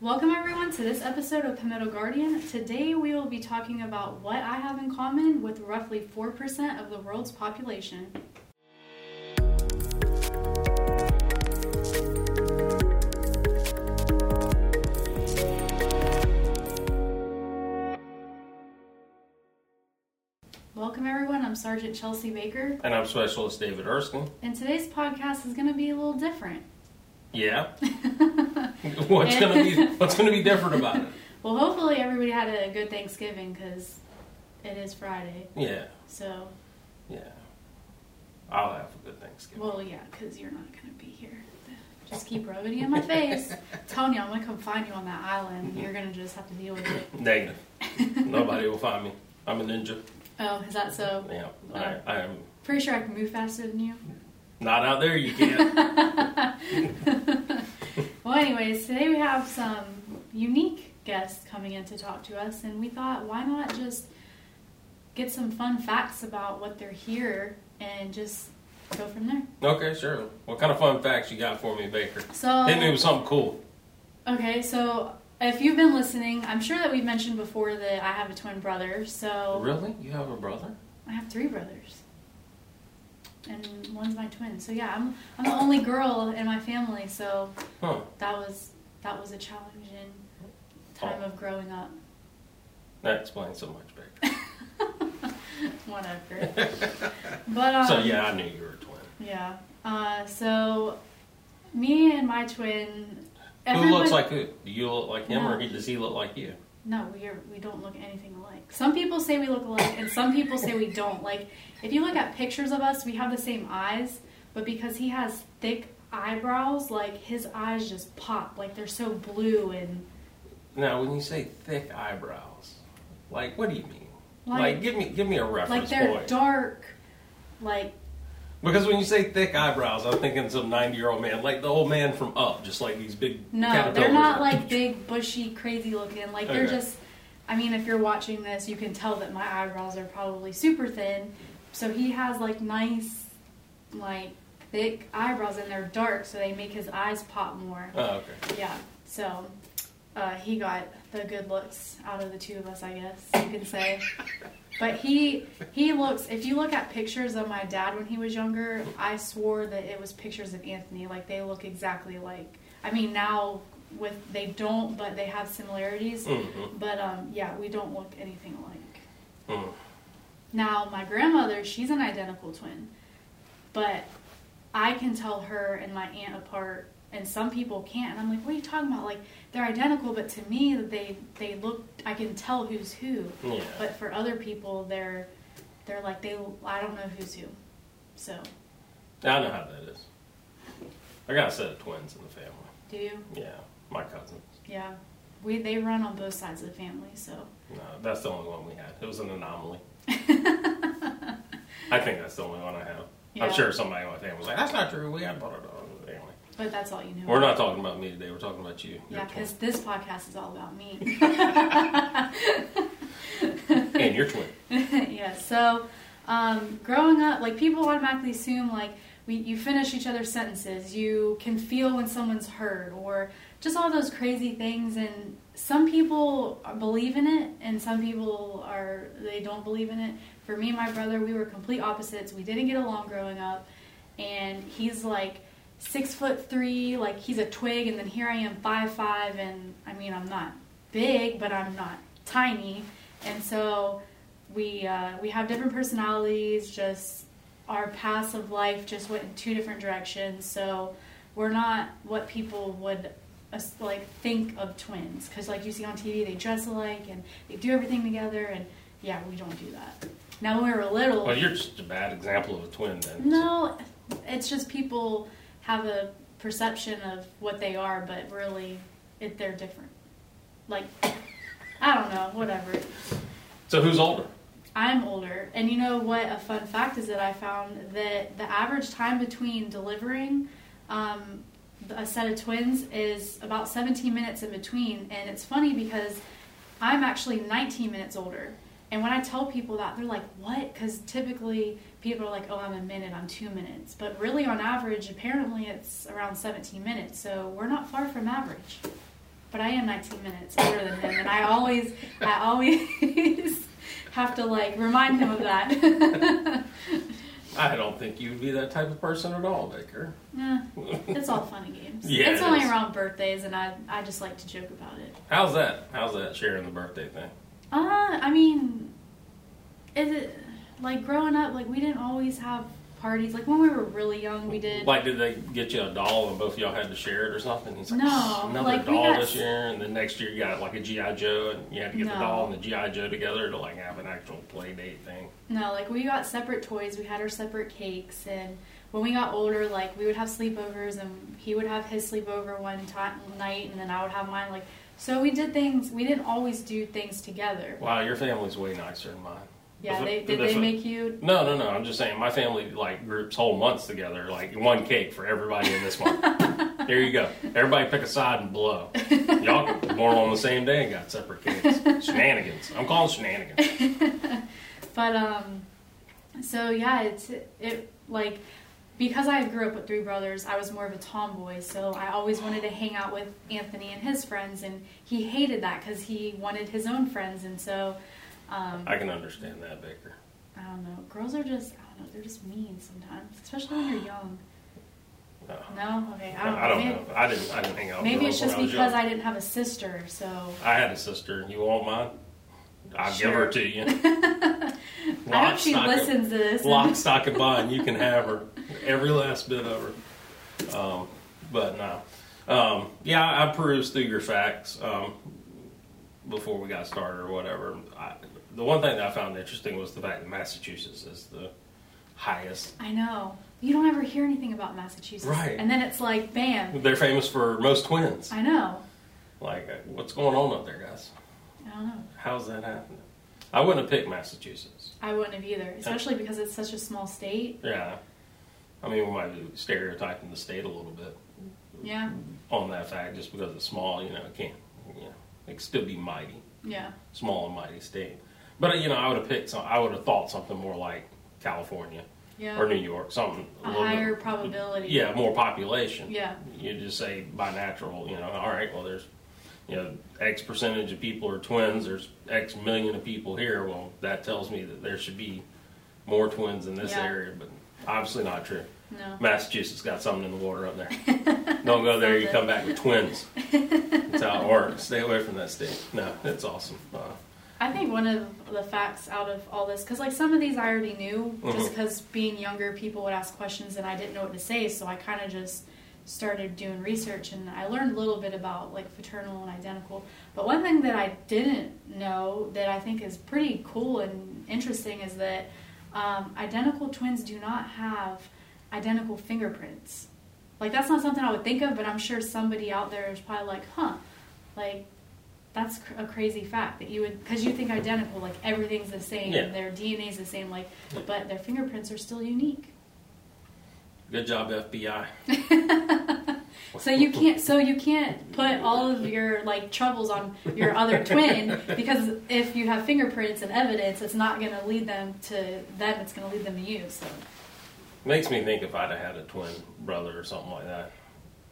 Welcome everyone to this episode of Palmetto Guardian. Today we will be talking about what I have in common with roughly 4% of the world's population. Welcome everyone, I'm Sergeant Chelsea Baker, And I'm Specialist David Erskine. and today's podcast is going to be a little different. Yeah. what's gonna be What's gonna be different about it? Well, hopefully everybody had a good Thanksgiving because it is Friday. Yeah, So, yeah. I'll have a good Thanksgiving. well, yeah, because you're not going to be here. Just keep rubbing it in my face. Telling you, I'm going to come find you on that island. You're going to just have to deal with it. Negative. Nobody will find me. I'm a ninja. Oh, is that so? Yeah, oh. I, I am Pretty sure I can move faster than you. Not out there. You can't. Well, anyways, today we have some unique guests coming in to talk to us, and we thought, why not just get some fun facts about what they're here and just go from there. okay, sure. What kind of fun facts you got for me, Baker? So, Hit me with something cool. okay, so if you've been listening, I'm sure that we've mentioned before that I have a twin brother. So Really? You have a brother? I have three brothers, and one's my twin. So yeah, I'm I'm the only girl in my family. So Huh. that was that was a challenging time of growing up. That explains so much, Baker. Whatever. But um, so yeah, I knew you were a twin. yeah. Uh, so me and my twin. Who looks like who? Do you look like him, No. or does he look like you? No, we are we don't look anything alike. Some people say we look alike, and some people say we don't. Like if you look at pictures of us, we have the same eyes, but because he has thick eyebrows, like his eyes just pop, like they're so blue and Now, when you say thick eyebrows, like what do you mean? like Like, give me give me a reference. like they're point. dark, like Because when you say thick eyebrows, I'm thinking some 90 year old man, like the old man from Up, just like these big. no, they're not like big, bushy, crazy looking. Like they're Okay. just. I mean, if you're watching this, you can tell that my eyebrows are probably super thin. So he has like nice, like thick eyebrows, and they're dark, so they make his eyes pop more. Oh, okay. Yeah. So uh, he got the good looks out of the two of us, I guess you can say. But he he looks. If you look at pictures of my dad when he was younger, I swore that it was pictures of Anthony. Like they look exactly like. I mean now with they don't, but they have similarities. Mm-hmm. But um, yeah, we don't look anything alike. Mm. Now, my grandmother, she's an identical twin, but I can tell her and my aunt apart, and some people can't. And I'm like, what are you talking about? Like they're identical, but to me, they they look. I can tell who's who. Yeah. But for other people, they're they're like they. I don't know who's who. So, I know how that is. I got a set of twins in the family. do you? Yeah, my cousins. Yeah. We they run on both sides of the family. So, No, that's the only one we had. It was an anomaly. I think that's the only one I have. Yeah. I'm sure somebody in my family was like, that's not true. We had blah, blah, blah in the family. But that's all you know. We're not talking about me today. We're talking about you. Yeah, because this podcast is all about me. And your twin. yeah. So, um, growing up, like people automatically assume like we you finish each other's sentences, you can feel when someone's hurt, or just all those crazy things. And some people believe in it, and some people are they don't believe in it. For me and my brother, we were complete opposites. We didn't get along growing up, and he's like six foot three, like he's a twig, and then here I am five five, and I mean I'm not big, but I'm not tiny, and so we uh, we have different personalities. Just our paths of life just went in two different directions. So we're not what people would like think of twins because like you see on TV, they dress alike and they do everything together. And yeah, we don't do that. Now when we were little, Well, you're just a bad example of a twin then. no, it's just people have a perception of what they are, but really, it, they're different. Like, I don't know, whatever. So who's older? I'm older, and you know what? A fun fact is that I found that the average time between delivering um, a set of twins is about 17 minutes in between, and it's funny because I'm actually 19 minutes older. And when I tell people that, they're like, "What?" Because typically people are like, "Oh, I'm a minute, I'm two minutes," but really, on average, apparently it's around 17 minutes. So we're not far from average. but I am 19 minutes older than him, and I always, I always have to like remind him of that. I don't think you'd be that type of person at all, Baker. nah, it's all funny games. Yeah, it's it only is. around birthdays, and I, I just like to joke about it. How's that? How's that sharing the birthday thing? Uh, I mean, is it like growing up? Like we didn't always have parties. Like when we were really young, we did. Like, did they get you a doll and both of y'all had to share it or something? He's like, No, another like, doll got- this year, and then next year you got like a GI Joe, and you had to get the doll and the GI Joe together to like have an actual play date thing. No, like we got separate toys. We had our separate cakes, and when we got older, like we would have sleepovers, and he would have his sleepover one time night, and then I would have mine. Like so, we did things. We didn't always do things together. Wow, your family's way nicer than mine. Yeah, they did. They make you. No, no, no. I'm just saying my family like groups whole months together, like one cake for everybody in this month. there you go. Everybody pick a side and blow. Y'all born on the same day and got separate cakes. Shenanigans. I'm calling shenanigans. But um, so yeah, it's it like because I grew up with three brothers, I was more of a tomboy. So I always wanted to hang out with Anthony and his friends, and he hated that because he wanted his own friends, and so. Um, I can understand that, Baker. I don't know. Girls are just, I don't know, they're just mean sometimes, especially when you're young. No. No? Okay, I don't, I don't maybe, know. I didn't. I didn't hang out. with Maybe it's just I because. I didn't have a sister, so. I had a sister. You want mine? I'll give her to you. I hope she listens to this. and- Lock, stock, and bond. You can have her. Every last bit of her. Um, but no. Um, yeah, I perused through your facts um, before we got started or whatever. I, the one thing that I found interesting was the fact that Massachusetts is the highest. I know. You don't ever hear anything about Massachusetts. Right. And then it's like, bam. They're famous for most twins. I know. Like, uh, what's going on up there, guys? I don't know. How's that happening? I wouldn't have picked Massachusetts. I wouldn't have either, especially because it's such a small state. Yeah. I mean, we might be stereotyping the state a little bit Yeah. on that fact just because it's small, you know, it can't, you know, it can still be mighty, Yeah. small and mighty state. But, you know, I would have picked some, I would have thought something more like California Yeah. or New York, something a little higher bit- probability. Yeah, more population. Yeah. You just say by natural, you know, all right, well, there's, you know, X percentage of people are twins, there's X million of people here. Well, that tells me that there should be more twins in this Yeah. area, but obviously not true. No. Massachusetts got something in the water up there. Don't go there, you come back with twins. That's how it works. Stay away from that state. No, it's awesome. Uh, I think one of the facts out of all this, because like some of these I already knew, just because being younger, people would ask questions and I didn't know what to say, so I kind of just started doing research and I learned a little bit about like fraternal and identical. But one thing that I didn't know that I think is pretty cool and interesting is that um, identical twins do not have identical fingerprints. Like that's not something I would think of, but I'm sure somebody out there is probably like, huh, like that's cr- a crazy fact that you would because you think identical like everything's the same Yeah. their dna is the same like Yeah. but their fingerprints are still unique good job, FBI. so you can't so you can't put all of your like troubles on your other twin because if you have fingerprints and evidence it's not going to lead them to them it's going to lead them to you so Makes me think if I'd have had a twin brother or something like that,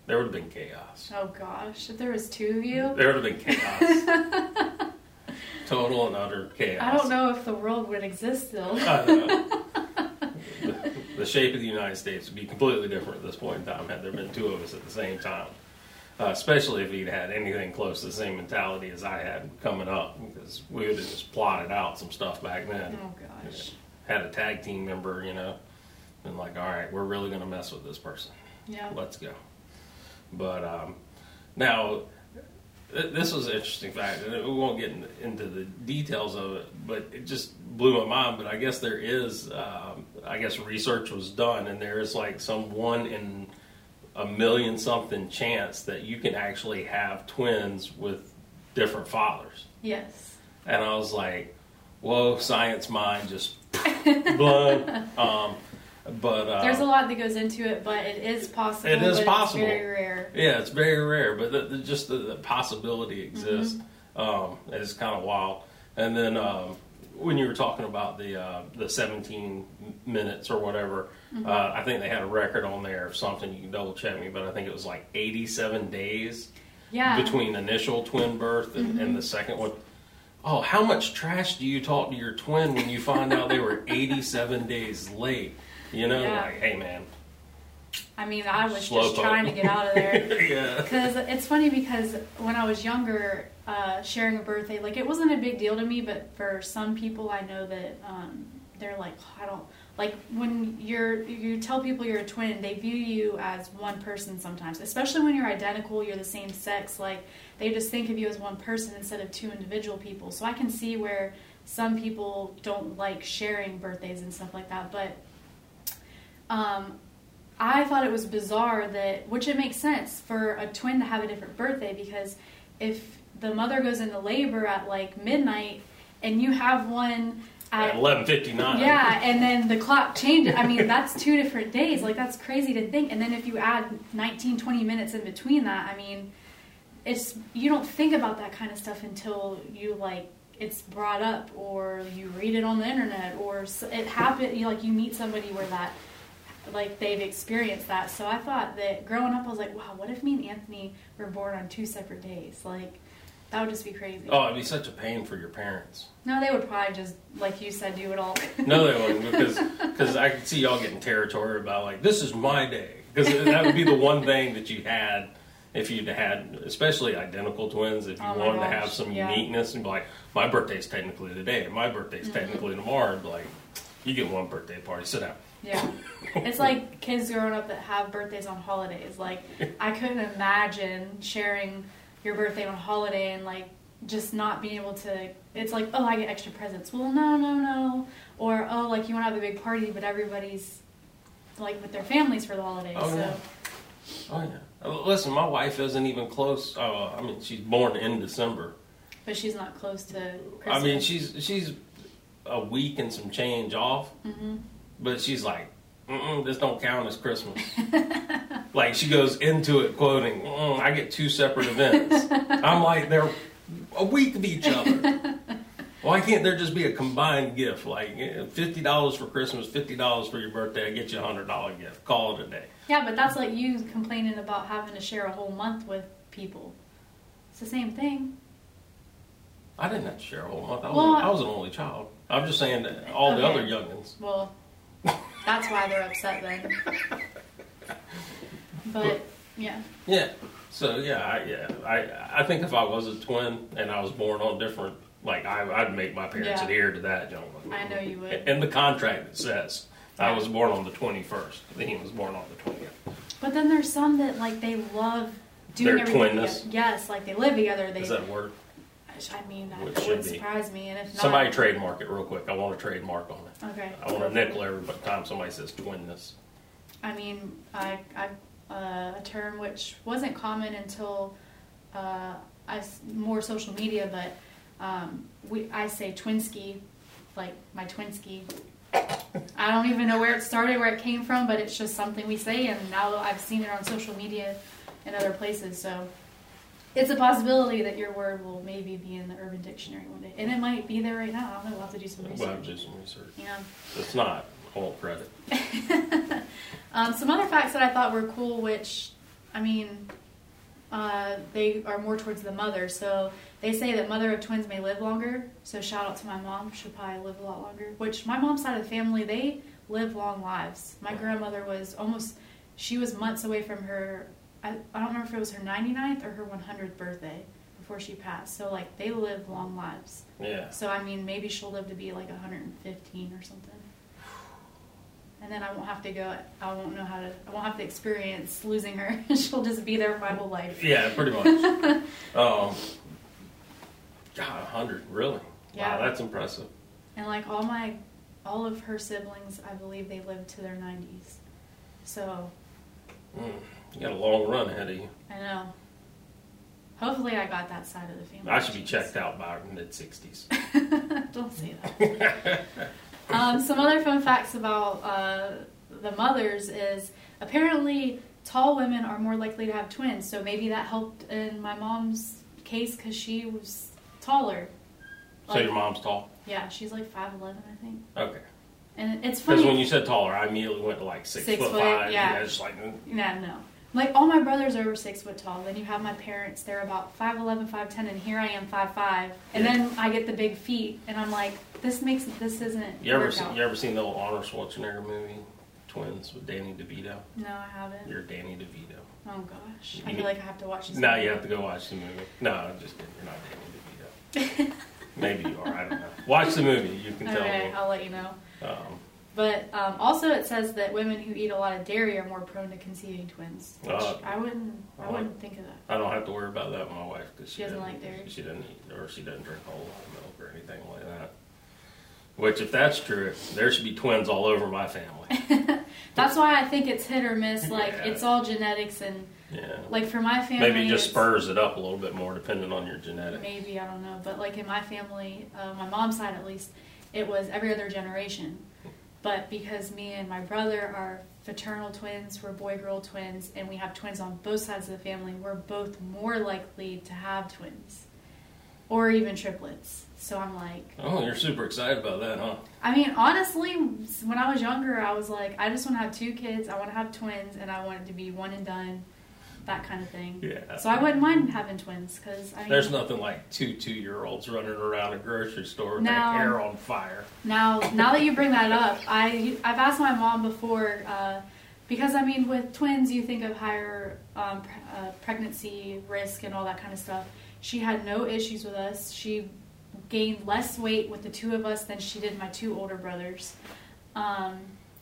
there would have been chaos. oh gosh if there was two of you There would have been chaos. Total and utter chaos. i don't know if the world would exist still I don't know. the, the shape of the United States would be completely different at this point in time had there been two of us at the same time. Uh, especially if he'd had anything close to the same mentality as I had coming up, because we would have just plotted out some stuff back then. oh gosh Had a tag team member, you know, and like, all right, we're really going to mess with this person. yeah Let's go. But um, now, this was an interesting fact, and we won't get in- into the details of it, but it just blew my mind. But I guess there is, um, I guess research was done, and there is like some one in a million something chance that you can actually have twins with different fathers. yes And I was like, whoa, science mind just blown. Um, but uh, There's a lot that goes into it, but it is possible. It is possible. It's very rare. Yeah, it's very rare, but the, the, just the, the possibility exists. Mm-hmm. Um, it's kind of wild. And then um, when you were talking about the uh, the 17 minutes or whatever, Mm-hmm. uh, I think they had a record on there of something. You can double check me, but I think it was like 87 days Yeah. between initial twin birth and, and the second one. Oh, how much trash do you talk to your twin when you find out they were 87 days late? You know, Yeah. like, hey man, I mean, I was Slow just poke. trying to get out of there. yeah, Because it's funny because when I was younger, uh, sharing a birthday, like it wasn't a big deal to me, but for some people, I know that um, they're like, I don't like when you're you tell people you're a twin, they view you as one person sometimes, especially when you're identical, you're the same sex. Like they just think of you as one person instead of two individual people. So I can see where some people don't like sharing birthdays and stuff like that, but. Um, I thought it was bizarre that, which it makes sense for a twin to have a different birthday because if the mother goes into labor at like midnight and you have one at at 11:59. yeah, and then the clock changes. I mean, that's two different days. Like that's crazy to think. And then if you add 19, 20 minutes in between that, I mean, it's you don't think about that kind of stuff until you like it's brought up or you read it on the internet or it happened. You like you meet somebody where that like they've experienced that. So I thought that growing up, I was like, wow, what if me and Anthony were born on two separate days? Like that would just be crazy. Oh, it'd be such a pain for your parents. No, they would probably just like you said, do it all. No, they wouldn't because because I could see y'all getting territorial about like this is my day because that would be the one thing that you had if you'd had especially identical twins if you Oh wanted to have some yeah. Mm-hmm. uniqueness and be like my birthday's technically today my birthday's technically tomorrow and be like you get one birthday party sit down Yeah. It's like kids growing up that have birthdays on holidays. Like, I couldn't imagine sharing your birthday on a holiday and, like, just not being able to. It's like, oh, I get extra presents. Well, no, no, no. Or, oh, like, you want to have a big party, but everybody's, like, with their families for the holidays. Oh, so, yeah. oh yeah Uh, listen my wife isn't even close oh I mean she's born in December but she's not close to Christmas. I mean she's she's a week and some change off hmm But she's like, this don't count as Christmas. like she goes into it quoting, mm, I get two separate events. I'm like, they're a week of each other. Why can't there just be a combined gift? Like eh, fifty dollars for Christmas, fifty dollars for your birthday. I get you a hundred dollar gift. Call it a day. Yeah, but that's like you complaining about having to share a whole month with people. It's the same thing. I didn't have to share a whole month. I was, Well, I was an only child. I'm just saying that all the Okay. other youngins. Well, that's why they're upset then. But yeah, Yeah. So yeah, I, yeah, I I think if I was a twin and I was born on different, like I, I'd make my parents Yeah. adhere to that, gentlemen. I know you would. In the contract, it says I was born on the twenty first. Then he was born on the twentieth. but then there's some that like they love doing Their everything twinness? together. Yes, like they live together. They. Is that a word? I mean, that Which should wouldn't be. surprise me. And if not, Somebody trademark it real quick. I want a trademark on it. Okay. I want a nickel every time somebody says twinness. I mean, I, I uh, a term which wasn't common until uh, I more social media, but um, we I say twinski, like my twinski. I don't even know where it started, where it came from, but it's just something we say, and now I've seen it on social media and other places. So it's a possibility that your word will maybe be in the Urban Dictionary one day, and it might be there right now. I don't know. We'll have to do some We'll have research. to do some research. Yeah. It's not. I won't credit. Um, some other facts that I thought were cool, which, I mean, uh, they are more towards the mother. So they say that mother of twins may live longer. So shout out to my mom; she'll probably live a lot longer. Which my mom's side of the family, they live long lives. My grandmother was almost, she was months away from her. I, I don't remember if it was her 99th or her 100th birthday before she passed. So like they live long lives. Yeah. So I mean, maybe she'll live to be like 115 or something. And then I won't have to go. I won't know how to. I won't have to experience losing her. She'll just be there my whole life. Yeah, pretty much. um, God, hundred, really? Yeah. Wow, that's impressive. And like all my, all of her siblings, I believe they lived to their 90s. So Mm, you got a long run ahead of you. I know. Hopefully, I got that side of the family. I should be checked out by mid sixties. Don't say that. um, some other fun facts about uh, the mothers is apparently tall women are more likely to have twins. So maybe that helped in my mom's case because she was taller. So your mom's tall? Yeah, she's like five eleven, I think. Okay. And it's funny. Because when you said taller, I immediately went to like six, Six foot, foot, five. yeah. it's like mm, Yeah, no. Like all my brothers are over six foot tall. Then you have my parents; they're about 5'11", 5'10", and here I am five five. And then I get the big feet, and I'm like, this makes this isn't. You ever seen, you ever seen the old Arnold Schwarzenegger movie, Twins with Danny DeVito? No, I haven't. You're Danny DeVito. Oh gosh, I feel like I have to watch this. Now movie. you have to go watch the movie. No, I'm just kidding. You're not Danny DeVito. Maybe you are. I don't know. Watch the movie. You can tell me. Okay, me. I'll let you know. Um, But um, also, it says that women who eat a lot of dairy are more prone to conceiving twins. Which Uh, I wouldn't. I I wouldn't think of that. I don't have to worry about that with my wife because She doesn't like dairy? She doesn't eat or she doesn't drink a whole lot of milk or anything like that. Which, if that's true, there should be twins all over my family. That's why I think it's hit or miss. Like Yeah. it's all genetics, and Yeah. like for my family, Maybe it just spurs it up a little bit more depending on your genetics. Maybe I don't know, but like in my family, uh, my mom's side at least, it was every other generation. But because me and my brother are fraternal twins, we're boy girl twins, and we have twins on both sides of the family, we're both more likely to have twins, or even triplets. So I'm like, Oh, you're super excited about that, huh? I mean, honestly, when I was younger, I was like, I just want to have two kids, I want to have twins, and I want it to be one and done, that kind of thing. Yeah. So I wouldn't mind having twins because I mean, There's nothing like two two year olds running around a grocery store with No. their hair on fire. Now, now that you bring that up, I I've asked my mom before uh, because I mean, with twins, you think of higher um, pre- uh, pregnancy risk and all that kind of stuff. She had no issues with us. She gained less weight with the two of us than she did my two older brothers. Um,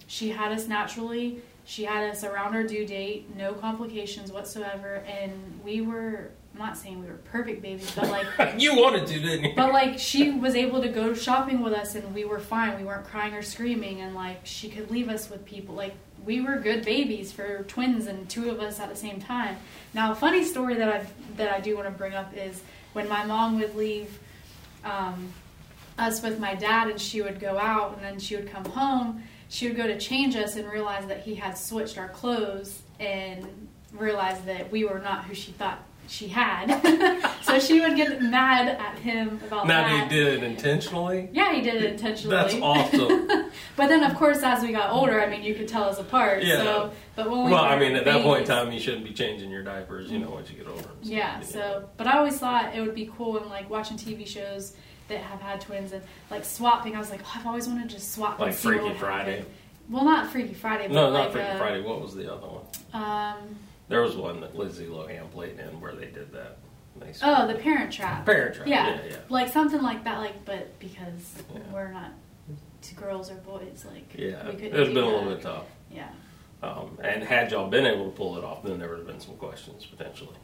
she had us naturally. She had us around our due date, no complications whatsoever, and we were. I'm not saying we were perfect babies, but like you wanted to, didn't you? but like she was able to go shopping with us and we were fine. We weren't crying or screaming and like she could leave us with people. Like we were good babies for twins and two of us at the same time. Now a funny story that I that I do want to bring up is when my mom would leave um, us with my dad and she would go out and then she would come home, she would go to change us and realize that he had switched our clothes and realize that we were not who she thought she had. so she would get mad at him about that. now that. they did it intentionally. Yeah, he did it intentionally. That's awesome. But then, of course, as we got older, I mean, you could tell us apart. Yeah. So, but when we well, I mean, at that point in time, you shouldn't be changing your diapers. You know, once you get older. stuff, Yeah. So, but I always thought it would be cool when like watching TV shows that have had twins and like swapping. I was like, oh, I've always wanted to just swap. Like Freaky Friday. Well, not Freaky Friday. But No, like, not Freaky uh, Friday. What was the other one? Um. There was one that Lindsay Lohan played in where they did that. They Oh, the Parent Trap. Parent Trap. Yeah. Yeah, yeah. Like something like that. Like, but because Yeah. we're not two girls or boys, like Yeah, we it couldn't would have been a little bit tough. Yeah. Um, and had y'all been able to pull it off, then there would have been some questions potentially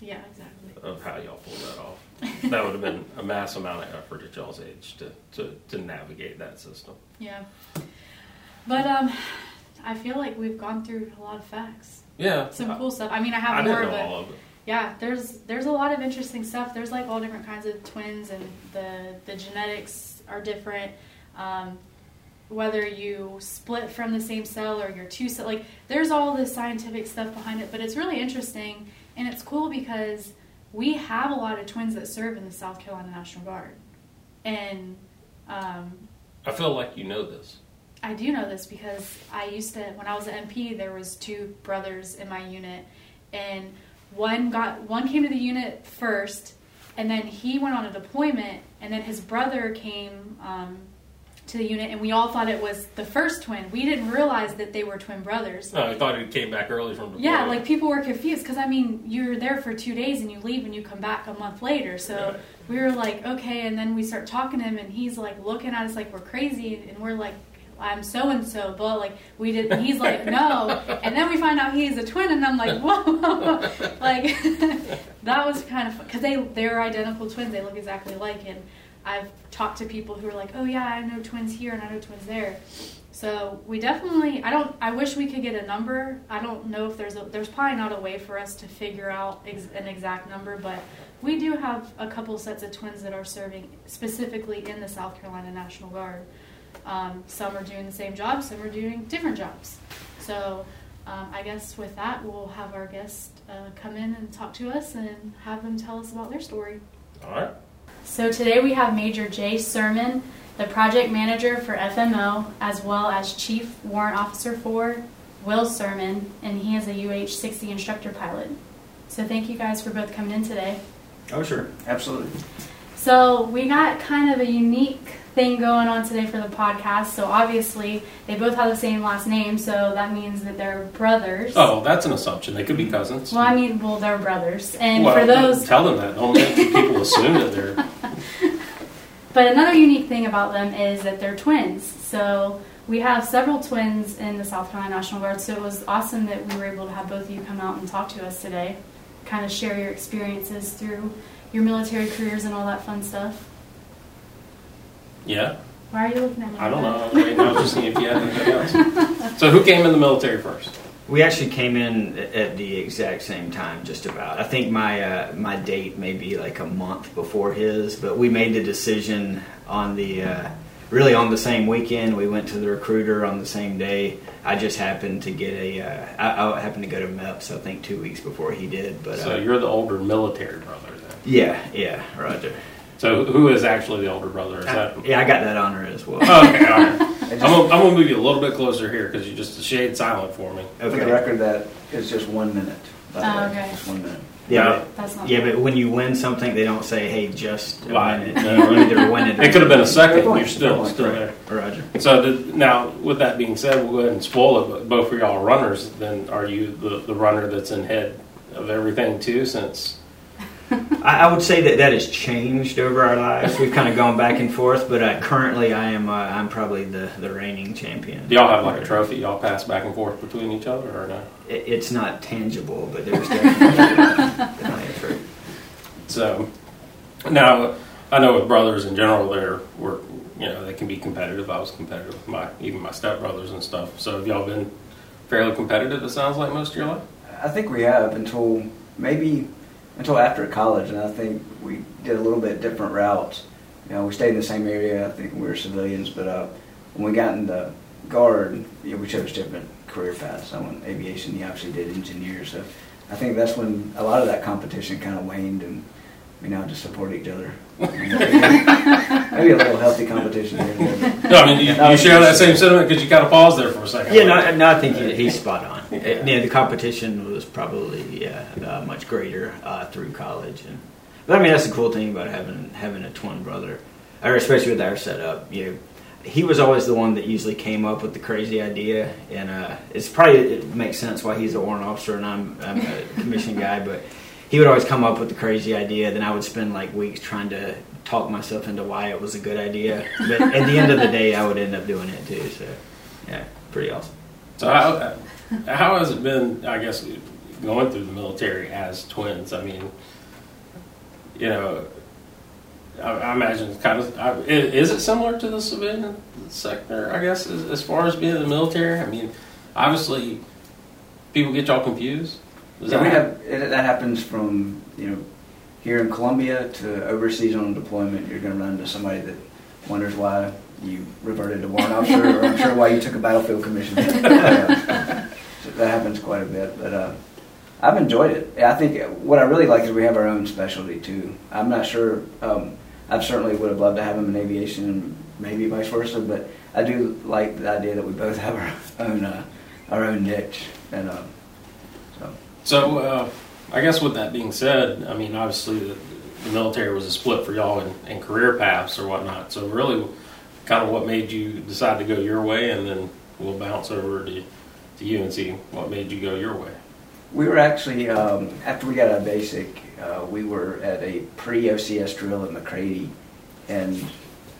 Yeah. Exactly. of how y'all pulled that off. that would have been a mass amount of effort at y'all's age to, to, to navigate that system. Yeah. But um, I feel like we've gone through a lot of facts. Yeah, Some I, cool stuff. I mean, I have I more, didn't know but all of it. yeah, there's there's a lot of interesting stuff. There's like all different kinds of twins, and the the genetics are different. Um, whether you split from the same cell or you're two cell, like there's all this scientific stuff behind it. But it's really interesting, and it's cool because we have a lot of twins that serve in the South Carolina National Guard, and um, I feel like you know this. I do know this because I used to when I was an MP there was two brothers in my unit and one got one came to the unit first and then he went on a deployment and then his brother came um, to the unit and we all thought it was the first twin. We didn't realize that they were twin brothers. No, I thought he came back early from Yeah, like people were confused because I mean you're there for two days and you leave and you come back a month later. So Right. we were like, okay, and then we start talking to him and he's like looking at us like we're crazy and we're like, I'm so and so, but like we did. and He's like, no, and then we find out he's a twin, and I'm like, whoa, like that was kind of because they they're identical twins. They look exactly like, and I've talked to people who are like, oh yeah, I know twins here and I know twins there. So we definitely. I don't. I wish we could get a number. I don't know if there's a. There's probably not a way for us to figure out ex, an exact number, but we do have a couple sets of twins that are serving specifically in the South Carolina National Guard. Um, some are doing the same job. Some are doing different jobs. So. Um, I guess with that, we'll have our guest uh, come in and talk to us and have them tell us about their story. All right. So today we have Major Jay Sermon, the project manager four FMO, as well as Chief Warrant Officer for Will Sermon, and he is a UH 60 instructor pilot. So thank you guys for both coming in today. Oh, sure. Absolutely. So we got kind of a unique thing going on today for the podcast. So obviously they both have the same last name, so that means that they're brothers. Oh, that's an assumption. They could be cousins. Well, I mean, well, they're brothers, and Well, for those, tell them that. Don't make people assume that they're. but another unique thing about them is that they're twins. So we have several twins in the South Carolina National Guard. So it was awesome that we were able to have both of you come out and talk to us today, kind of share your experiences through your military careers and all that fun stuff. Yeah, Why are you looking at me? I don't like know. Right now, just seeing if you had anything else. So, who came in the military first? We actually came in at the exact same time, just about. I think my uh, my date may be like a month before his, but we made the decision on the uh, really on the same weekend. We went to the recruiter on the same day. I just happened to get a. Uh, I, I happened to go to MEPS. I think two weeks before he did. But So uh, you're the older military brother then. yeah, yeah, Roger. So who is actually the older brother? Is that? Yeah, I got that honor as well. Oh, okay, all right. I'm gonna, I'm gonna move you a little bit closer here because you're just a shade silent for me. For the Okay. record, that is just one minute. by the Oh, way. okay. Just one minute. Yeah, No. but, That's not yeah, but when you win something, they don't say, "Hey, just a Right. minute." You either win it. It could have been a second. Point, You're still still there. Roger. So did, now, with that being said, we'll go ahead and spoil it. But both of y'all are runners. Then are you the, the runner that's in head of everything too? Since I, I would say that that has changed over our lives. We've kind of gone back and forth, but uh, currently I am uh, I'm probably the, the reigning champion. do y'all have like a trophy y'all pass back and forth between each other or no? It, it's not tangible, but there's definitely, definitely a trophy. So now I know with brothers in general, they're we're you know they can be competitive. I was competitive with my even my stepbrothers and stuff. So have y'all been fairly competitive? It sounds like most of your life. I think we have until maybe until after college, and I think we did a little bit different routes. You know, we stayed in the same area. I think we were civilians, but uh, when we got in the guard, you know, we chose different career paths. I went aviation. He obviously did engineer. So I think that's when a lot of that competition kind of waned, and we now just support each other. Maybe a little healthy competition here there. No, I mean you, you share that same sentiment because you kind of paused there for a second. Yeah, no, no, I think he, he's spot on. Uh, yeah, the competition was probably yeah, uh, much greater uh, through college, and but I mean that's the cool thing about having having a twin brother, or especially with our setup. You know, he was always the one that usually came up with the crazy idea, and uh, it's probably it makes sense why he's a warrant officer and I'm, I'm a commissioned guy, but he would always come up with the crazy idea. Then I would spend like weeks trying to talk myself into why it was a good idea, but at the end of the day, I would end up doing it too. So yeah, pretty awesome. So how, how has it been? I guess going through the military as twins. I mean, you know, I, I imagine it's kind of. I, is it similar to the civilian sector? I guess as, as far as being in the military. I mean, obviously, people get y'all confused. Is Yeah, we that- have it, that happens from you know here in Columbia to overseas on deployment. You're going to run into somebody that wonders why you reverted to warrant officer, or I'm sure why you took a battlefield commission. That happens quite a bit, but uh, I've enjoyed it. I think what I really like is we have our own specialty too. I'm not sure. Um, I certainly would have loved to have him in aviation and maybe vice versa, but I do like the idea that we both have our own uh, our own niche, and uh, so. So, uh, I guess with that being said, I mean, obviously the, the military was a split for y'all in, in career paths or whatnot. So, really, kind of what made you decide to go your way, and then we'll bounce over to, to you and see what made you go your way. We were actually, um, after we got of basic, uh, we were at a pre-OCS drill at McCrady, and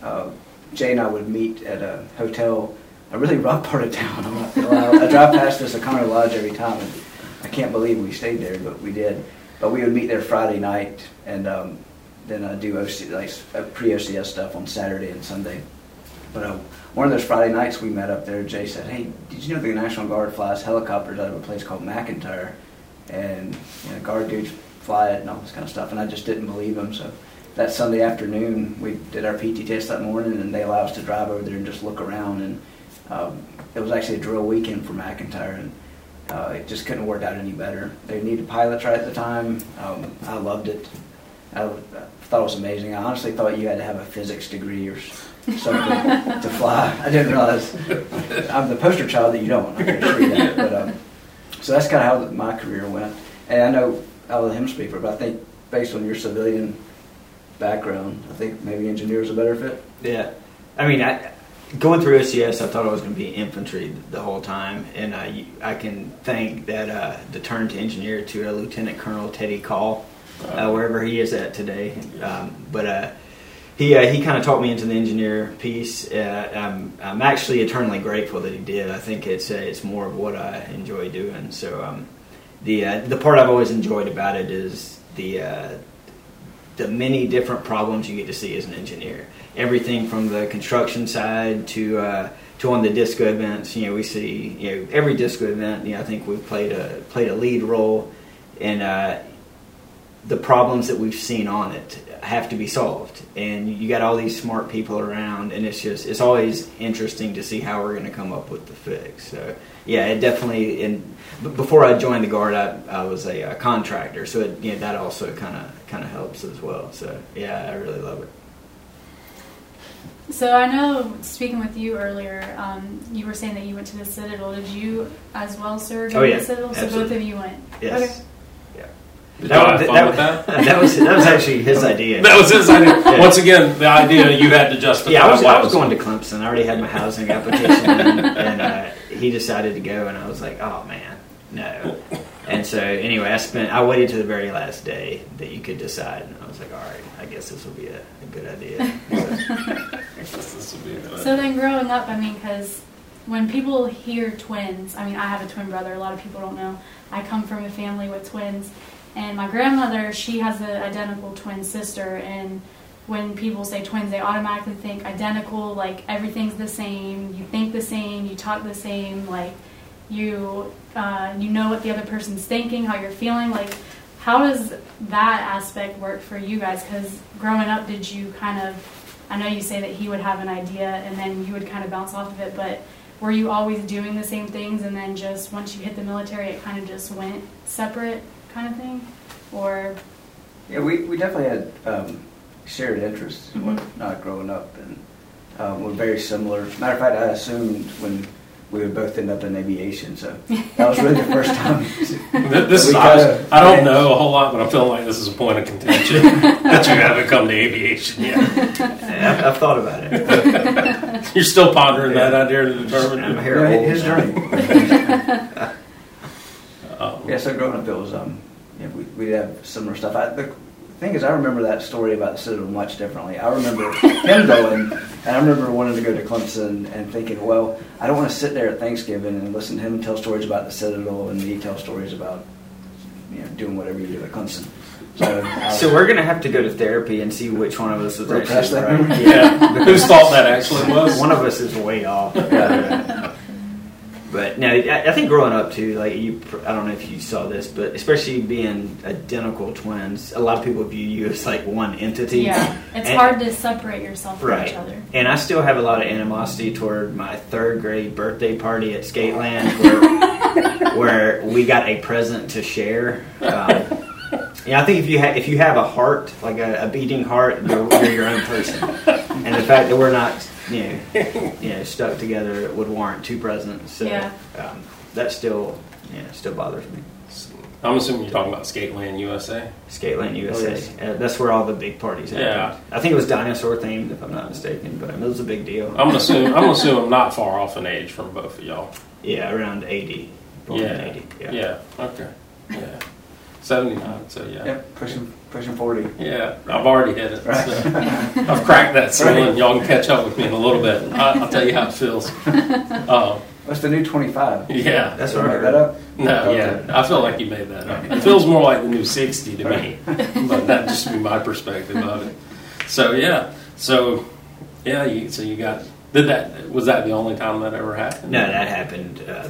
uh, Jay and I would meet at a hotel, a really rough part of town. I drive past this O'Connor Lodge every time, and I can't believe we stayed there, but we did. But we would meet there Friday night, and um, then uh, do OC, like, uh, pre-OCS stuff on Saturday and Sunday. But uh, one of those Friday nights we met up there, Jay said, "Hey, did you know the National Guard flies helicopters out of a place called McEntire, and you know, Guard dudes fly it and all this kind of stuff?" And I just didn't believe him. So that Sunday afternoon, we did our PT test that morning, and they allowed us to drive over there and just look around. And um, it was actually a drill weekend for McEntire, and uh, it just couldn't worked out any better. They needed pilots right at the time. Um, I loved it. I, I thought it was amazing. I honestly thought you had to have a physics degree or something to fly. I didn't realize. I'm the poster child that you don't. I can assure you that. But um, so that's kind of how my career went. And I know I'll let him speak for, it, but I think based on your civilian background, I think maybe engineer's a better fit. Yeah, I mean, I, going through OCS, I thought I was going to be infantry the whole time, and I, I can thank that uh, the turn to engineer to a Lieutenant Colonel Teddy Call, uh, wherever he is at today. Um, but uh, he uh, he kind of taught me into the engineer piece. Uh, I'm I'm actually eternally grateful that he did. I think it's uh, it's more of what I enjoy doing. So um, the uh, the part I've always enjoyed about it is the uh, the many different problems you get to see as an engineer. Everything from the construction side to uh, to on the DSCA events. You know, we see you know every DSCA event. You know, I think we've played a played a lead role, uh, the problems that we've seen on it have to be solved. And you got all these smart people around, and it's just it's always interesting to see how we're going to come up with the fix. So yeah, it definitely. And before I joined the guard, I, I was a, uh contractor, so it, you know, that also kind of kind of helps as well. So yeah, I really love it. So I know, speaking with you earlier, um, you were saying that you went to the Citadel. Did you as well, sir, go Oh, to yeah. the Citadel? So both of you went. Yes. Yeah. Did y'all have fun with that, that? that was that was actually his idea. That was his idea. Yeah. Once again, the idea you had to justify. Yeah, I was, why I it was going to Clemson. I already had my housing application, in, and uh, he decided to go, and I was like, "Oh man, no." And so, anyway, I spent. I waited to the very last day that you could decide, and I was like, "All right, I guess this will be a, a good idea." So, This would be good. So then, growing up, I mean, because when people hear twins, I mean, I have a twin brother. A lot of people don't know. I come from a family with twins, and my grandmother, she has an identical twin sister. And when people say twins, they automatically think identical, like everything's the same. You think the same. You talk the same. Like you, uh, you know what the other person's thinking, how you're feeling. Like, how does that aspect work for you guys? Because growing up, did you kind of I know you say that he would have an idea and then you would kind of bounce off of it, but were you always doing the same things and then just once you hit the military, it kind of just went separate kind of thing? Or, Yeah, we, we definitely had um, shared interests Mhm. when not growing up, and um, we're very similar. Matter of fact, I assumed when we would both end up in aviation, so that was really the first time. Th- This is, I, kinda- I don't know a whole lot, but I'm feeling like this is a point of contention that you haven't come to aviation yet. I've, I've thought about it. You're still pondering that idea to determine. I'm it. here Yeah, his now. journey. Um, Yeah, so growing up, it was um, yeah, we we have similar stuff. I, the thing is, I remember that story about the Citadel much differently. I remember him going, and I remember wanting to go to Clemson and thinking, well, I don't want to sit there at Thanksgiving and listen to him tell stories about the Citadel and me tell stories about you know doing whatever you do at Clemson. So, I, So we're gonna have to go to therapy and see which one of us was actually that right. Yeah, Whose fault that actually was? one of us is way off. Uh, but no, I, I think growing up too, like you, I don't know if you saw this, but especially being identical twins, a lot of people view you as like one entity. yeah, it's And- hard to separate yourself from Right. each other. And I still have a lot of animosity toward my third grade birthday party at Skateland where, where we got a present to share. Um, yeah, I think if you ha- if you have a heart, like a, a beating heart, you're, you're your own person. And the fact that we're not, you know, you know, stuck together would warrant two presidents. So Yeah. um, that still, yeah, still bothers me. I'm assuming you're talking about Skateland USA. Skateland USA. yes. Uh, that's where all the big parties happen. Yeah. I think it was dinosaur themed, if I'm not mistaken, but it was a big deal. I'm gonna assume. I'm gonna assume I'm not far off in age from both of y'all. Yeah, around 80. Born in Yeah. 80. Yeah. Yeah. Okay. Yeah. 79. So yeah. yep, pushing pushing forty. Yeah. I've already hit it. Right. so. I've cracked that ceiling. Y'all can catch up with me in a little bit. I, I'll tell you how it feels. Um, That's the new twenty five? yeah. That's Did I what I make heard. that up? No, Okay. yeah, I feel like you made that up. It feels more like the new 60 to me, but that just be my perspective of it. So yeah, so yeah, you, so you got did that? Was that the only time that ever happened? No, that happened uh,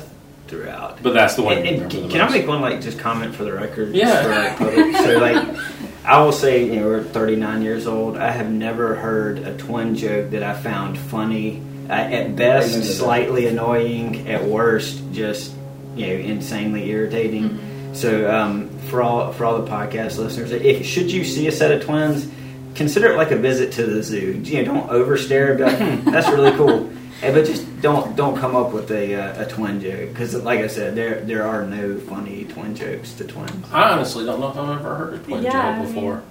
throughout. But that's the one. And- and remember can the can I make one like just comment for the record? Yeah. for, like, public? so like, I will say, you know, we're 39 years old. I have never heard a twin joke that I found funny. Uh, at best, Amen to that. slightly annoying. At worst, just you know, insanely irritating. Mm-hmm. So um, for all for all the podcast listeners, if should you see a set of twins, consider it like a visit to the zoo. You know, don't overstare. Be like, hmm, that's really cool. Eh, But just don't don't come up with a, uh, a twin joke because, like I said, there there are no funny twin jokes to twins. I honestly don't know if I've ever heard a twin Yeah, I joke mean- before.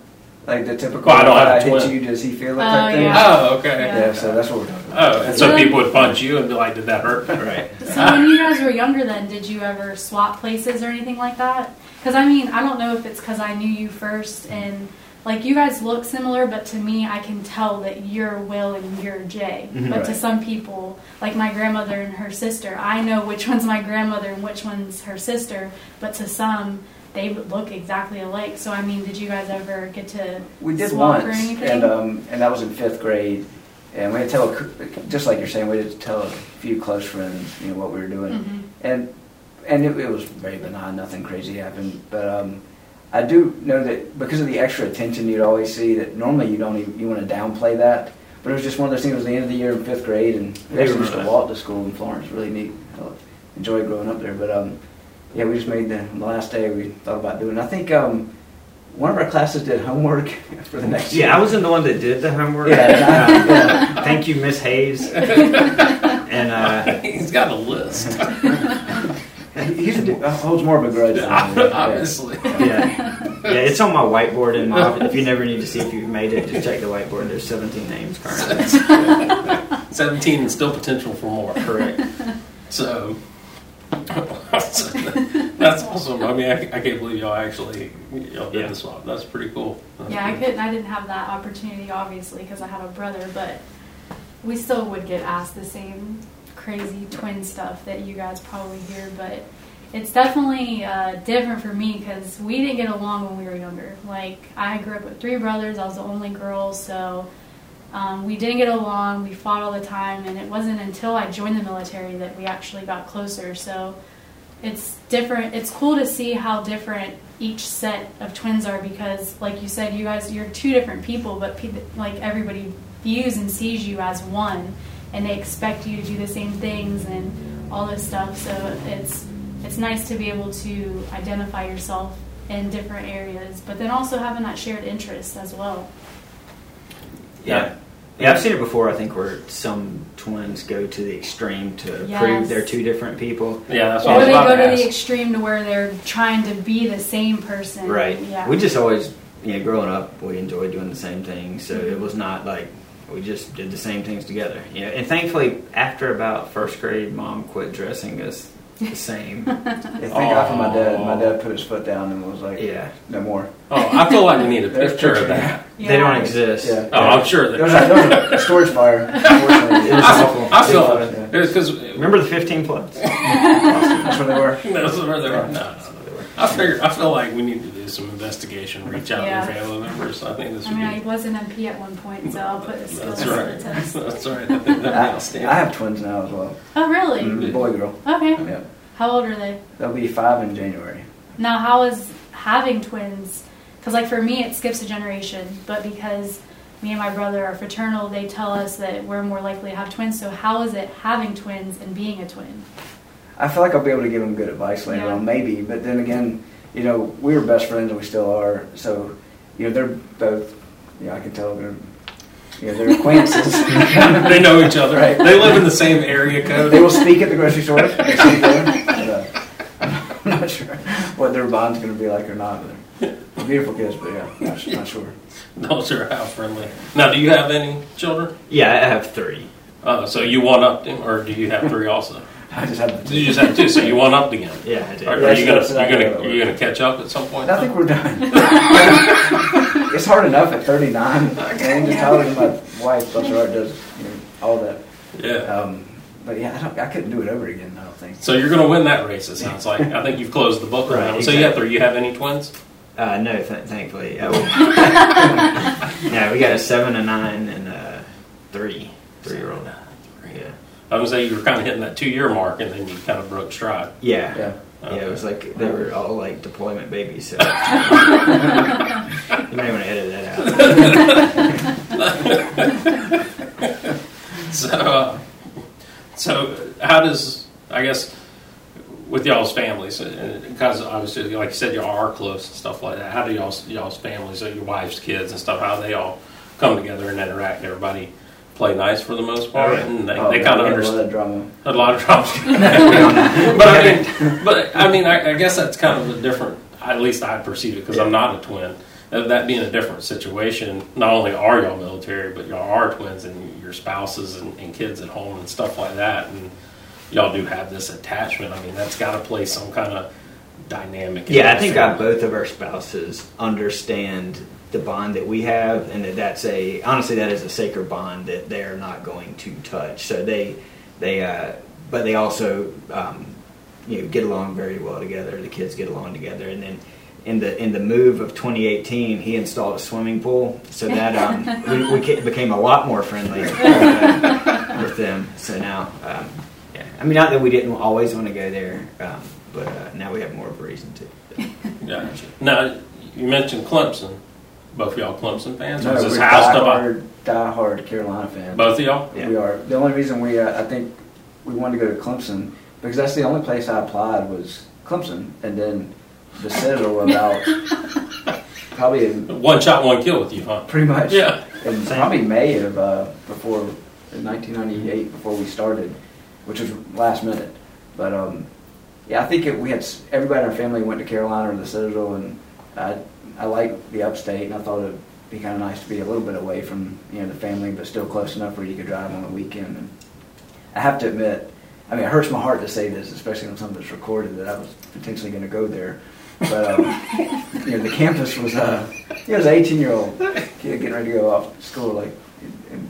Like the typical, Well, I don't have a if hit twin. you, does he feel it Oh, type thing? yeah. Oh, okay. Yeah. Yeah, so that's what we're talking about. Oh, and so Yeah. people would punch you and be like, "Did that hurt?" Right. So when you guys were younger, then did you ever swap places or anything like that? Because I mean, I don't know if it's because I knew you first and like you guys look similar, but to me, I can tell that you're Will and you're Jay. Mhm. But to some people, like my grandmother and her sister, I know which one's my grandmother and which one's her sister. But to some, they look exactly alike. So I mean, did you guys ever get to We did swap or once, anything? and um, and that was in fifth grade, and we had to tell, a just like you're saying, we had to tell a few close friends, you know, what we were doing, Mhm. and and it, it was very benign, nothing crazy happened, but um, I do know that because of the extra attention you'd always see, that normally you don't even you want to downplay that, but it was just one of those things. It was the end of the year in fifth grade, and we I actually used to walk to school in Florence, really neat. I enjoyed growing up there, but um, yeah, we just made the, the last day we thought about doing. I think um, one of our classes did homework for the next. year. Yeah, I wasn't the one that did the homework. Yeah, and I- Um, Thank you, Miss Hayes. and uh, He's got a list, He he uh, holds more of a grudge than I. Yeah. obviously. yeah, yeah, it's on my whiteboard in my office. If you never need to see if you've made it, just check the whiteboard. There's 17 names currently. Seventeen and still potential for more. Correct. So that's awesome. I mean, I, I can't believe y'all actually y'all did Yeah. the swap. That's pretty cool. That's Yeah, I couldn't. I didn't have that opportunity, obviously, because I have a brother. But we still would get asked the same crazy twin stuff that you guys probably hear. But it's definitely uh, different for me because we didn't get along when we were younger. Like I grew up with three brothers. I was the only girl, so um, we didn't get along. We fought all the time, and it wasn't until I joined the military that we actually got closer. So it's different. It's cool to see how different each set of twins are because, like you said, you guys you're two different people, but pe- like everybody views and sees you as one, and they expect you to do the same things and all this stuff. So it's it's nice to be able to identify yourself in different areas, but then also having that shared interest as well. Yeah. Yeah, I've seen it before. I think where some twins go to the extreme to Yes. prove they're two different people. Yeah, that's what I Or was they about go to to ask. the extreme to where they're trying to be the same person. Right. Yeah. We just always, you know, growing up, we enjoyed doing the same thing. So Mm-hmm. it was not like we just did the same things together. You know, and thankfully, after about first grade, mom quit dressing us the same. Yeah, thank God for my dad. My dad put his foot down and was like, yeah. no more. Oh, I feel like we need a picture of that. Yeah. They don't exist. Yeah. Oh, I'm sure There was, a, there was a storage fire. unfortunately. It was I, awful. I feel Yeah. because Remember the 15 floods? That's where they were. That's where they were. No, no. I figure. I feel like we need to do some investigation. Reach out Yeah. to your family members. I think this I would mean, I be. was an MP at one point, so I'll put the skills That's to right. the test. That's right. I think that'd be I, outstanding. I have twins now as well. Oh, really? Mm, Boy, girl. Okay. Yeah. How old are they? They'll be five in January. Now, how is having twins? Because, like, for me, it skips a generation, but because me and my brother are fraternal, they tell us that we're more likely to have twins. So, how is it having twins and being a twin? I feel like I'll be able to give them good advice later Yeah. on, maybe. But then again, you know, we were best friends and we still are. So, you know, they're both. You know, I can tell they're. You know, they're acquaintances. they know each other. Right. They live in the same area code. they will speak at the grocery store. They speak there. But, uh, I'm not sure what their bond's going to be like or not. But they're beautiful kids, but yeah, not, not sure. Not sure how friendly. Now, do you have any children? Yeah, I have three. Uh, so you one up them, or do you have three also? I just have Did you just have two? So you one up again? Yeah, I did. Are, are Yes, you gonna you exactly gonna how it gonna catch up at some point? I think we're done. it's hard enough at 39. And just telling my wife, bless her heart, does you know, all that. yeah. Um, but yeah, I, don't, I couldn't do it over again. I don't think. So you're gonna win that race. It sounds like. I think you've closed the book Right, around. So you have exactly. You have any twins? Uh, no, th- thankfully. Yeah, we got a seven, a nine, and a three. Three year old. Yeah. I would say you were kind of hitting that two year mark, and then you kind of broke stride. Yeah. Yeah. Yeah, it was like they were all like deployment babies. So you might want to edit that out. So, uh, so how does I guess with y'all's families, and because obviously, like you said, y'all are close and stuff like that. How do y'all y'all's families, so your wife's kids and stuff, how do they all come together and interact? Everybody play nice for the most part, yeah. and they, Oh, they man, kind of we had a lot understand of drama. a lot of problems. but I mean, but I mean, I, I guess that's kind of a different. At least I perceive it because I'm not a twin. That, that being a different situation, not only are y'all military, but y'all are twins and your spouses and, and kids at home and stuff like that, and y'all do have this attachment. I mean, that's got to play some kind of dynamic. Yeah, I think family. both of our spouses understand the bond that we have, and that that's a honestly that is a sacred bond that they are not going to touch. So they they uh, but they also um, you know get along very well together. The kids get along together, and then. In the in the move of 2018, he installed a swimming pool, so that um, we, we became a lot more friendly with, uh, with them. So now, um, yeah, I mean, not that we didn't always want to go there, um, but uh, now we have more of a reason to. Gotcha. Now you mentioned Clemson. Both of y'all Clemson fans, or No, is this we're house to buy? diehard, diehard Carolina fans. Both of y'all. Yeah. We are. The only reason we, uh, I think, we wanted to go to Clemson because that's the only place I applied was Clemson, and then the Citadel about probably in, One shot, one kill with you, huh? pretty much Yeah. in Same. probably May of uh, before in 1998 before we started, which was last minute. But um, yeah, I think it, we had everybody in our family went to Carolina or the Citadel, and I I like the upstate, and I thought it'd be kind of nice to be a little bit away from you know the family, but still close enough where you could drive on the weekend. And I have to admit, I mean, it hurts my heart to say this, especially on something that's recorded, that I was potentially going to go there. But um, you know, the campus was uh, he was an 18 year old kid getting ready to go off to school. Like,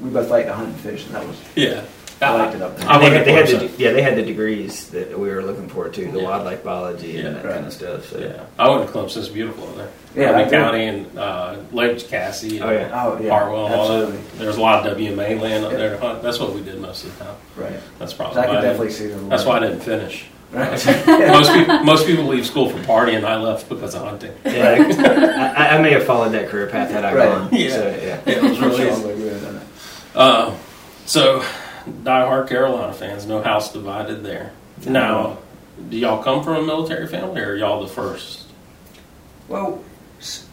we both liked to hunt and fish, and that was Yeah. I liked it up there. I they, went they had the, yeah, they had the degrees that we were looking for too, the Yeah. wildlife biology and Yeah. that Right. kind of stuff. So. Yeah, I went to Clemson. It's beautiful over there. Yeah, I Miami did. County and uh, Lake Jocassee. And Oh, yeah. oh yeah, Hartwell. and all that. There's a lot of WMA land up Yeah. there to hunt. That's what we did most of the time. right. That's So probably I why could I definitely didn't, see the. that's why I didn't finish. Right. most people most people leave school for partying. I left because of hunting. Yeah, I, I may have followed that career path had I Right. gone. Yeah. So, yeah. Yeah, it was really Sure, easy. we would've done. Uh, so, diehard Carolina fans, no house divided there. Now, do y'all come from a military family, or are y'all the first, Well,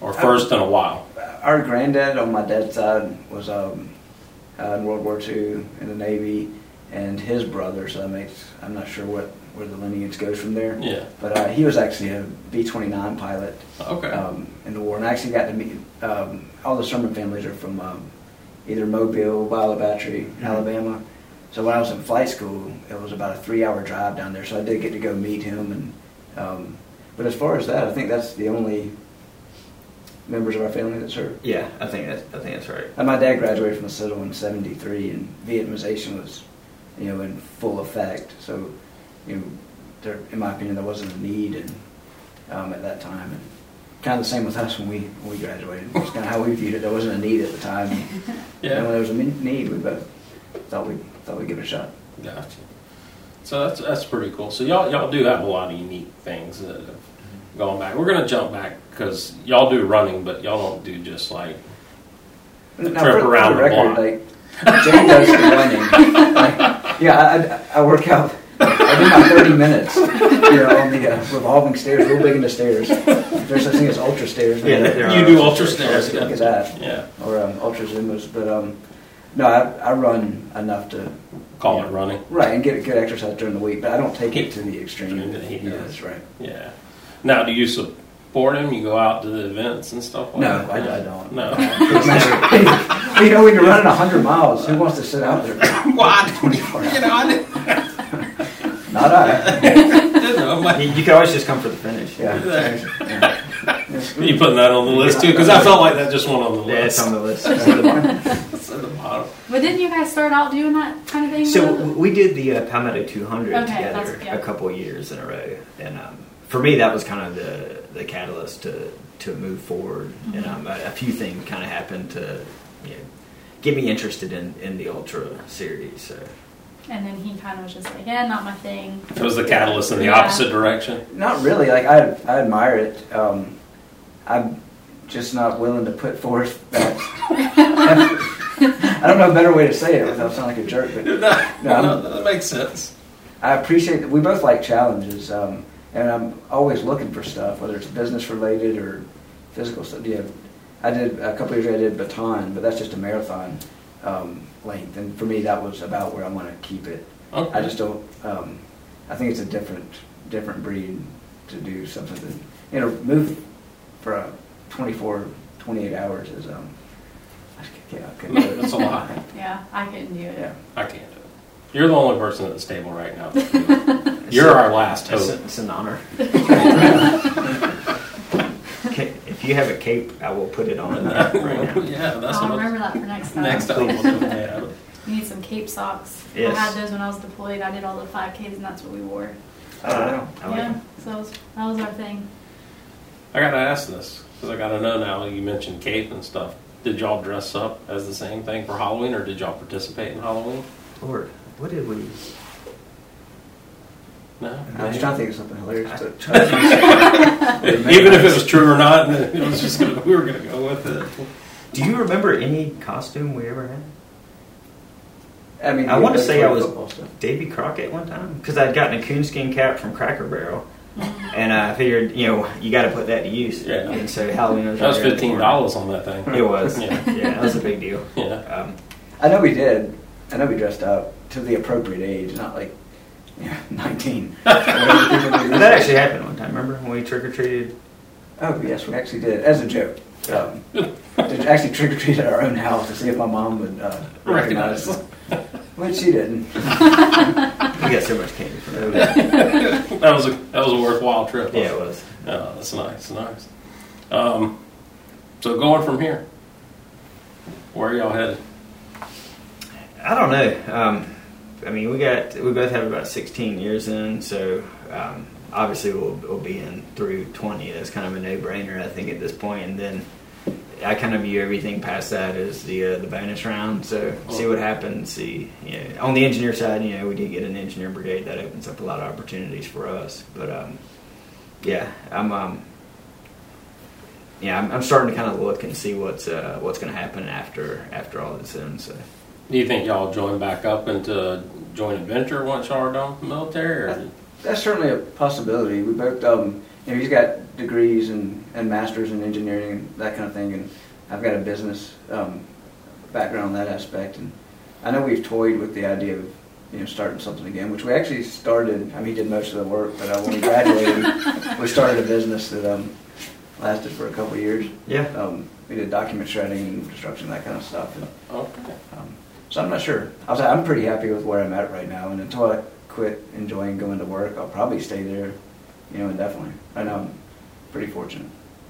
or first in a while? our granddad on my dad's side was um, uh, in World War II in the Navy, and his brother. So that makes I'm not sure what where the lineage goes from there. Yeah. But uh, he was actually a B-29 pilot Okay. um, in the war, and I actually got to meet um, all the Sherman families are from um, either Mobile, Violet Battery, Alabama. So when I was in flight school, it was about a three-hour drive down there. So I did get to go meet him, and um, but as far as that, I think that's the only members of our family that served. Yeah, I think that's I think that's right. And my dad graduated from the Citadel in '73, and Vietnamization was, you know, in full effect. So, you know, there, in my opinion, there wasn't a need, and um, at that time, and kind of the same with us when we when we graduated. It's kind of how we viewed it. There wasn't a need at the time, and yeah. when there was a need, we both thought we thought we'd give it a shot. Gotcha. So that's that's pretty cool. So y'all y'all do have a lot of unique things that have gone back. We're gonna jump back because y'all do running, but y'all don't do just like Now, Trip for, around for the the record, block. like Jane does the running. Like, yeah, I, I, I work out. I do my 30 minutes, you know, on the uh, revolving stairs, real big in the stairs. There's such thing as ultra stairs. Yeah, there you are do ultra ultra stairs. Look at that, Yeah, or um, ultra zumbas. But um, no, I, I run enough to call Yeah. it running. right and get good exercise during the week, but I don't take it to the extreme. Extreme that he Yeah, does. that's right. Yeah. Now, do you support him? You go out to the events and stuff like No, that? I, I don't. No. you know, when you're running 100 miles, who wants to sit out there? Why? You know, I didn't, Not I. didn't know. I'm like, You, you could always just come for the finish. Yeah. Yeah. you putting that on the list too? Because I felt like that just went on the list. Yeah, it's on the list. It's at the bottom. It's at the bottom. But didn't you guys start out doing that kind of thing? So though? we did the uh, Palmetto 200 Okay, together that's- yeah. a couple years in a row, and um, for me that was kind of the the catalyst to to move forward. And Mm-hmm. um, a, a few things kind of happened to you know, get me interested in in the ultra series. So and then he kind of was just like, yeah, not my thing. It was the catalyst in the Yeah. opposite direction. Not really. Like I, I admire it. Um, I'm just not willing to put forth that. I don't know a better way to say it without sounding like a jerk, but No, No, no, that makes sense. I appreciate that we both like challenges, um, and I'm always looking for stuff, whether it's business related or physical stuff. Yeah, I did a couple years ago. I did Bataan, but that's just a marathon um, length, and for me, that was about where I want to keep it. Okay. I just don't. Um, I think it's a different different breed to do something that you know move for a 24, 28 hours is um. I just can't, I couldn't do it. That's a lot. Yeah, I couldn't do it. Yeah. I can't do it. You're the only person at the table right now. that can do it. You're our last It's, hope. it's an honor. Okay, if you have a cape, I will put it on right now. yeah, that's I'll what remember that for next time. next time. We'll do that. You need some cape socks. Yes. I had those when I was deployed. I did all the 5Ks and that's what we wore. I don't know. I like yeah, it. so that was, that was our thing. I gotta ask this because I gotta know now. You mentioned cape and stuff. Did y'all dress up as the same thing for Halloween, or did y'all participate in Halloween? Lord, what did we? No. I was trying to think of something hilarious. To, Even if it was true or not, it was just gonna, we were gonna go with it. Do you remember any costume we ever had? I mean, I want to say I was. Davy Crockett one time because I'd gotten a coonskin cap from Cracker Barrel, and I figured you know you got to put that to use. Yeah. And so Halloween was That was right around the fifteen corner. dollars on that thing. It was. Yeah. yeah. that was a big deal. Yeah. Um, I know we did. I know we dressed up to the appropriate age, not like yeah, 19. that actually happened one time. Remember when we trick or treated? Oh, yes, we actually did, as a joke. Um, did actually trick or treat at our own house to see if my mom would uh, recognize Recognize. us. Which she didn't. We got so much candy from that. That was a that was a worthwhile trip. Yeah, it was. Oh, that's nice, nice. Um, so going from here, where are y'all headed? I don't know. Um, I mean, we got we both have about 16 years in, so um, obviously we'll, we'll be in through 20. That's kind of a no-brainer, I think, at this point. And then I kind of view everything past that as the uh, the bonus round. So see what happens. See, you know, on the engineer side, you know, we did get an engineer brigade that opens up a lot of opportunities for us. But um, yeah, I'm. Um, yeah, I'm, I'm starting to kind of look and see what's uh, what's going to happen after after all this ends. So. Do you think y'all join back up into joint adventure once y'all are done with the military? Or? That's certainly a possibility. We both, um, you know, he's got degrees and, and masters in engineering and that kind of thing, and I've got a business um, background on that aspect. And I know we've toyed with the idea of, you know, starting something again, which we actually started. I mean, he did most of the work, but uh, when we graduated, we started a business that um, lasted for a couple of years. Yeah. Um, we did document shredding and construction, that kind of stuff. And, Okay. um, so I'm not sure. I was, I'm pretty happy with where I'm at right now, and until I quit enjoying going to work, I'll probably stay there, you know, indefinitely. Right now, I'm pretty fortunate.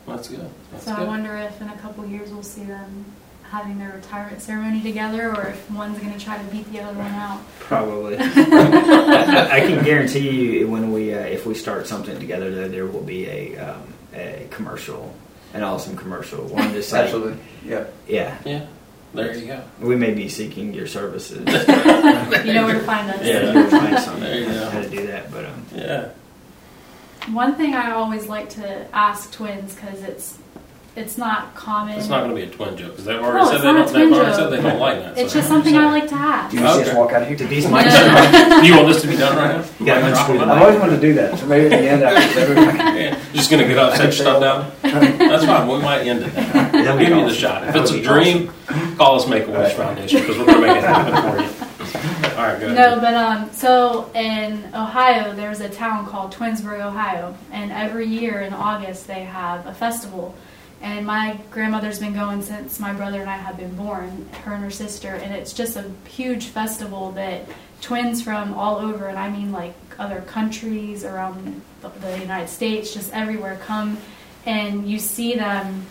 That's good. That's So I wonder if in a couple years we'll see them having their retirement ceremony together, or if one's going to try to beat the other one out. Probably. I, I can guarantee you when we uh, if we start something together, though, there will be a um, a commercial, an awesome commercial. One just like Absolutely. Yeah. yeah. Yeah. There you go. We may be seeking your services. You know where to find us. yeah, you'll find something There you go. how to do that. But um, Yeah. One thing I always like to ask twins because it's it's not common. It's not going to be a twin joke because they've already No, said it's they don't. They've already said they don't like that. It's so- just something I like to ask. Do you see us Okay. walk out of here? did these mics? Do you want this to be done right now? You gotta Mic drop unscrew on the I've always wanted to do that, so maybe at the end after everybody. Yeah. Just going to get up, set your stuff down. That's fine. We might end it. Now. That'd I'll be give you the shot. If it's a be dream, call us Make a Wish Foundation because we're going to make it happen for you. All right, good. No, but um, so in Ohio, there's a town called Twinsburg, Ohio, and every year in August they have a festival. And my grandmother's been going since my brother and I have been born, her and her sister, and it's just a huge festival that twins from all over, and I mean like other countries around the, the United States, just everywhere, come and you see them,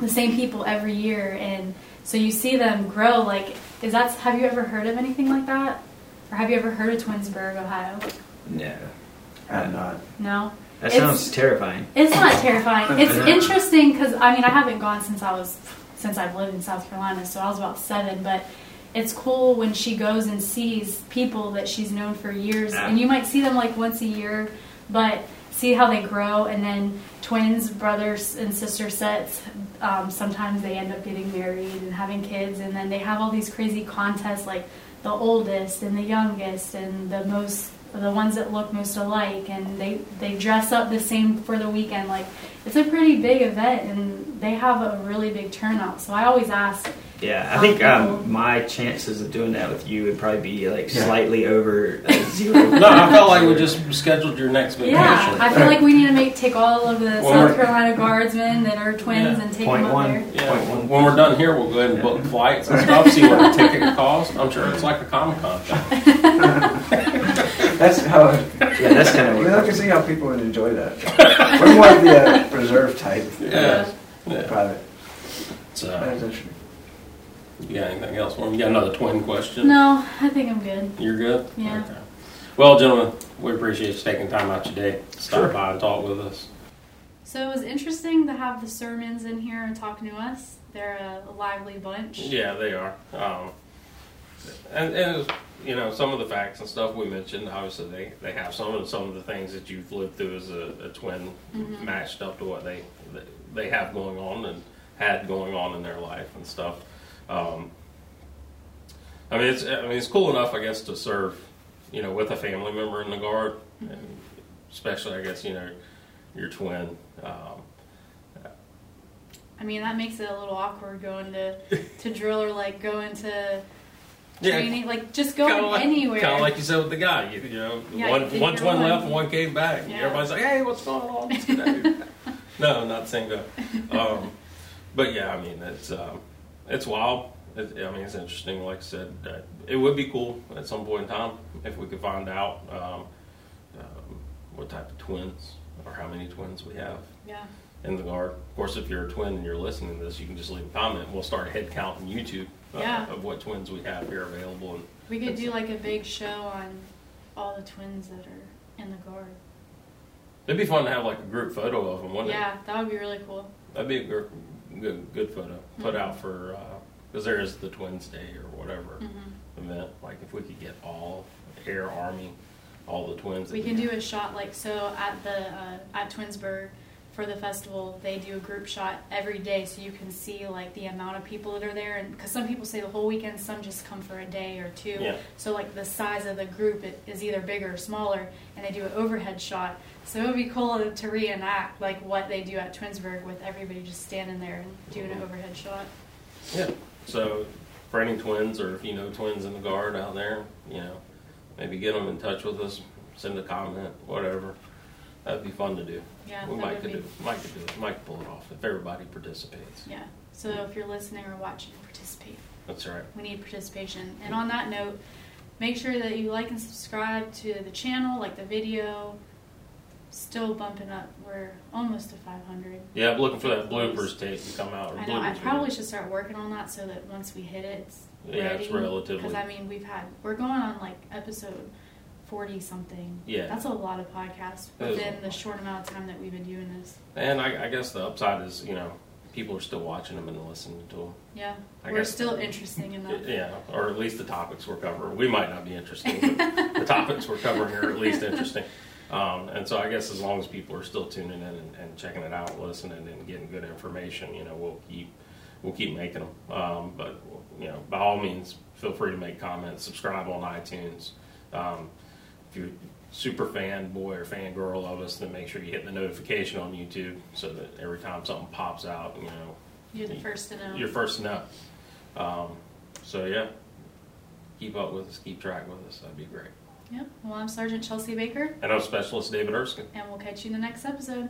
the same people every year, and so you see them grow. Like, is that? Have you ever heard of anything like that? Or have you ever heard of Twinsburg, Ohio? No, I'm not. No? that It's- sounds terrifying. It's not terrifying. It's interesting because, I mean, I haven't gone since I was, since I've lived in South Carolina, so I was about seven, but it's cool when she goes and sees people that she's known for years, and you might see them like once a year, but see how they grow, and then twins, brothers and sister sets, um, sometimes they end up getting married and having kids, and then they have all these crazy contests like the oldest and the youngest and the most the ones that look most alike, and they they dress up the same for the weekend. Like it's a pretty big event, and they have a really big turnout. So I always ask. Yeah, I think um, my chances of doing that with you would probably be like Yeah. slightly over uh, zero. No, I felt like we just scheduled your next vacation. Yeah, I feel like we need to make take all of the Well, South Carolina guardsmen that are twins Yeah. and take Point them one. there. Yeah, Point one. when we're done here, we'll go ahead and book flights and stuff, see what the ticket costs. I'm sure it's like a Comic Con. That's how. Yeah, that's kind I of mean, I what. can see how people would enjoy that. We're more of the uh, reserve type. Yeah. yeah. Private. So, That's interesting. You got anything else for me? You got another twin question? No, I think I'm good. You're good? Yeah. Okay. Well, gentlemen, we appreciate you taking time out your day to stop Sure. by and talk with us. So it was interesting to have the Shermans in here and talking to us. They're a lively bunch. Yeah, they are. Um, and, and it was, you know, some of the facts and stuff we mentioned, obviously they, they have some of some of the things that you've lived through as a, a twin Mhm. matched up to what they they have going on and had going on in their life and stuff. Um, I mean, it's I mean it's cool enough, I guess, to serve, you know, with a family member in the guard, and especially I guess you know your twin. Um, I mean, that makes it a little awkward going to to drill or like going to Yeah. training, like just going Kinda like, anywhere. Kind of like you said with the guy, you, you know, Yeah, one one twin one. left, and one came back. Yeah. Everybody's like, "Hey, what's going on no, not the same guy. Um, but yeah, I mean, it's um, it's wild. It, I mean, it's interesting. Like I said, uh, it would be cool at some point in time if we could find out um, um, what type of twins or how many twins we have yeah, in the guard. Of course, if you're a twin and you're listening to this, you can just leave a comment. We'll start a head count on YouTube uh, Yeah. of what twins we have here available. And we could do like a big show on all the twins that are in the guard. It'd be fun to have like a group photo of them, wouldn't it? Yeah, that would be really cool. That'd be a good, good, photo. Put Mhm. out for because there is the Twins Day or whatever hmm event. Like if we could get all Air Army, all the twins. We can do a shot like so at the uh, at Twinsburg for the festival. They do a group shot every day, so you can see like the amount of people that are there. And because some people say the whole weekend, some just come for a day or two. Yeah. So like the size of the group it is either bigger or smaller, and they do an overhead shot. So it would be cool to reenact like what they do at Twinsburg with everybody just standing there and doing an overhead shot. Yeah. So for any twins or if you know twins in the guard out there, you know, maybe get them in touch with us. Send a comment, whatever. That'd be fun to do. Yeah, we might could be. do. Might could do it. Might pull it off if everybody participates. Yeah. So if you're listening or watching, participate. That's right. We need participation. And on that note, make sure that you like and subscribe to the channel, like the video. Still bumping up. We're almost to 500. Yeah, I'm looking for that bloopers tape to come out. I know. I probably should start working on that so that once we hit it, it's Yeah, ready. it's relatively- Because I mean, we've had we're going on like episode 40 something. Yeah. That's a lot of podcasts That is a within the short amount of time that we've been doing this. And I, I guess the upside is, you know, people are still watching them and listening to them. Yeah. I we're guess- still interesting enough. Yeah, or at least the topics we're covering. We might not be interesting, but the topics we're covering are at least interesting. Um, and so I guess as long as people are still tuning in and, and checking it out, listening and getting good information, you know, we'll keep we'll keep making them. Um, but you know, by all means, feel free to make comments, subscribe on iTunes. Um, you're a super fan boy or fan girl of us, then make sure you hit the notification on YouTube so that every time something pops out, you know, You're the first to know. you're first to know. Um, so yeah, keep up with us, keep track with us. That'd be great. Yeah. Well, I'm Sergeant Chelsea Baker, And I'm Specialist David Erskine. and we'll catch you in the next episode.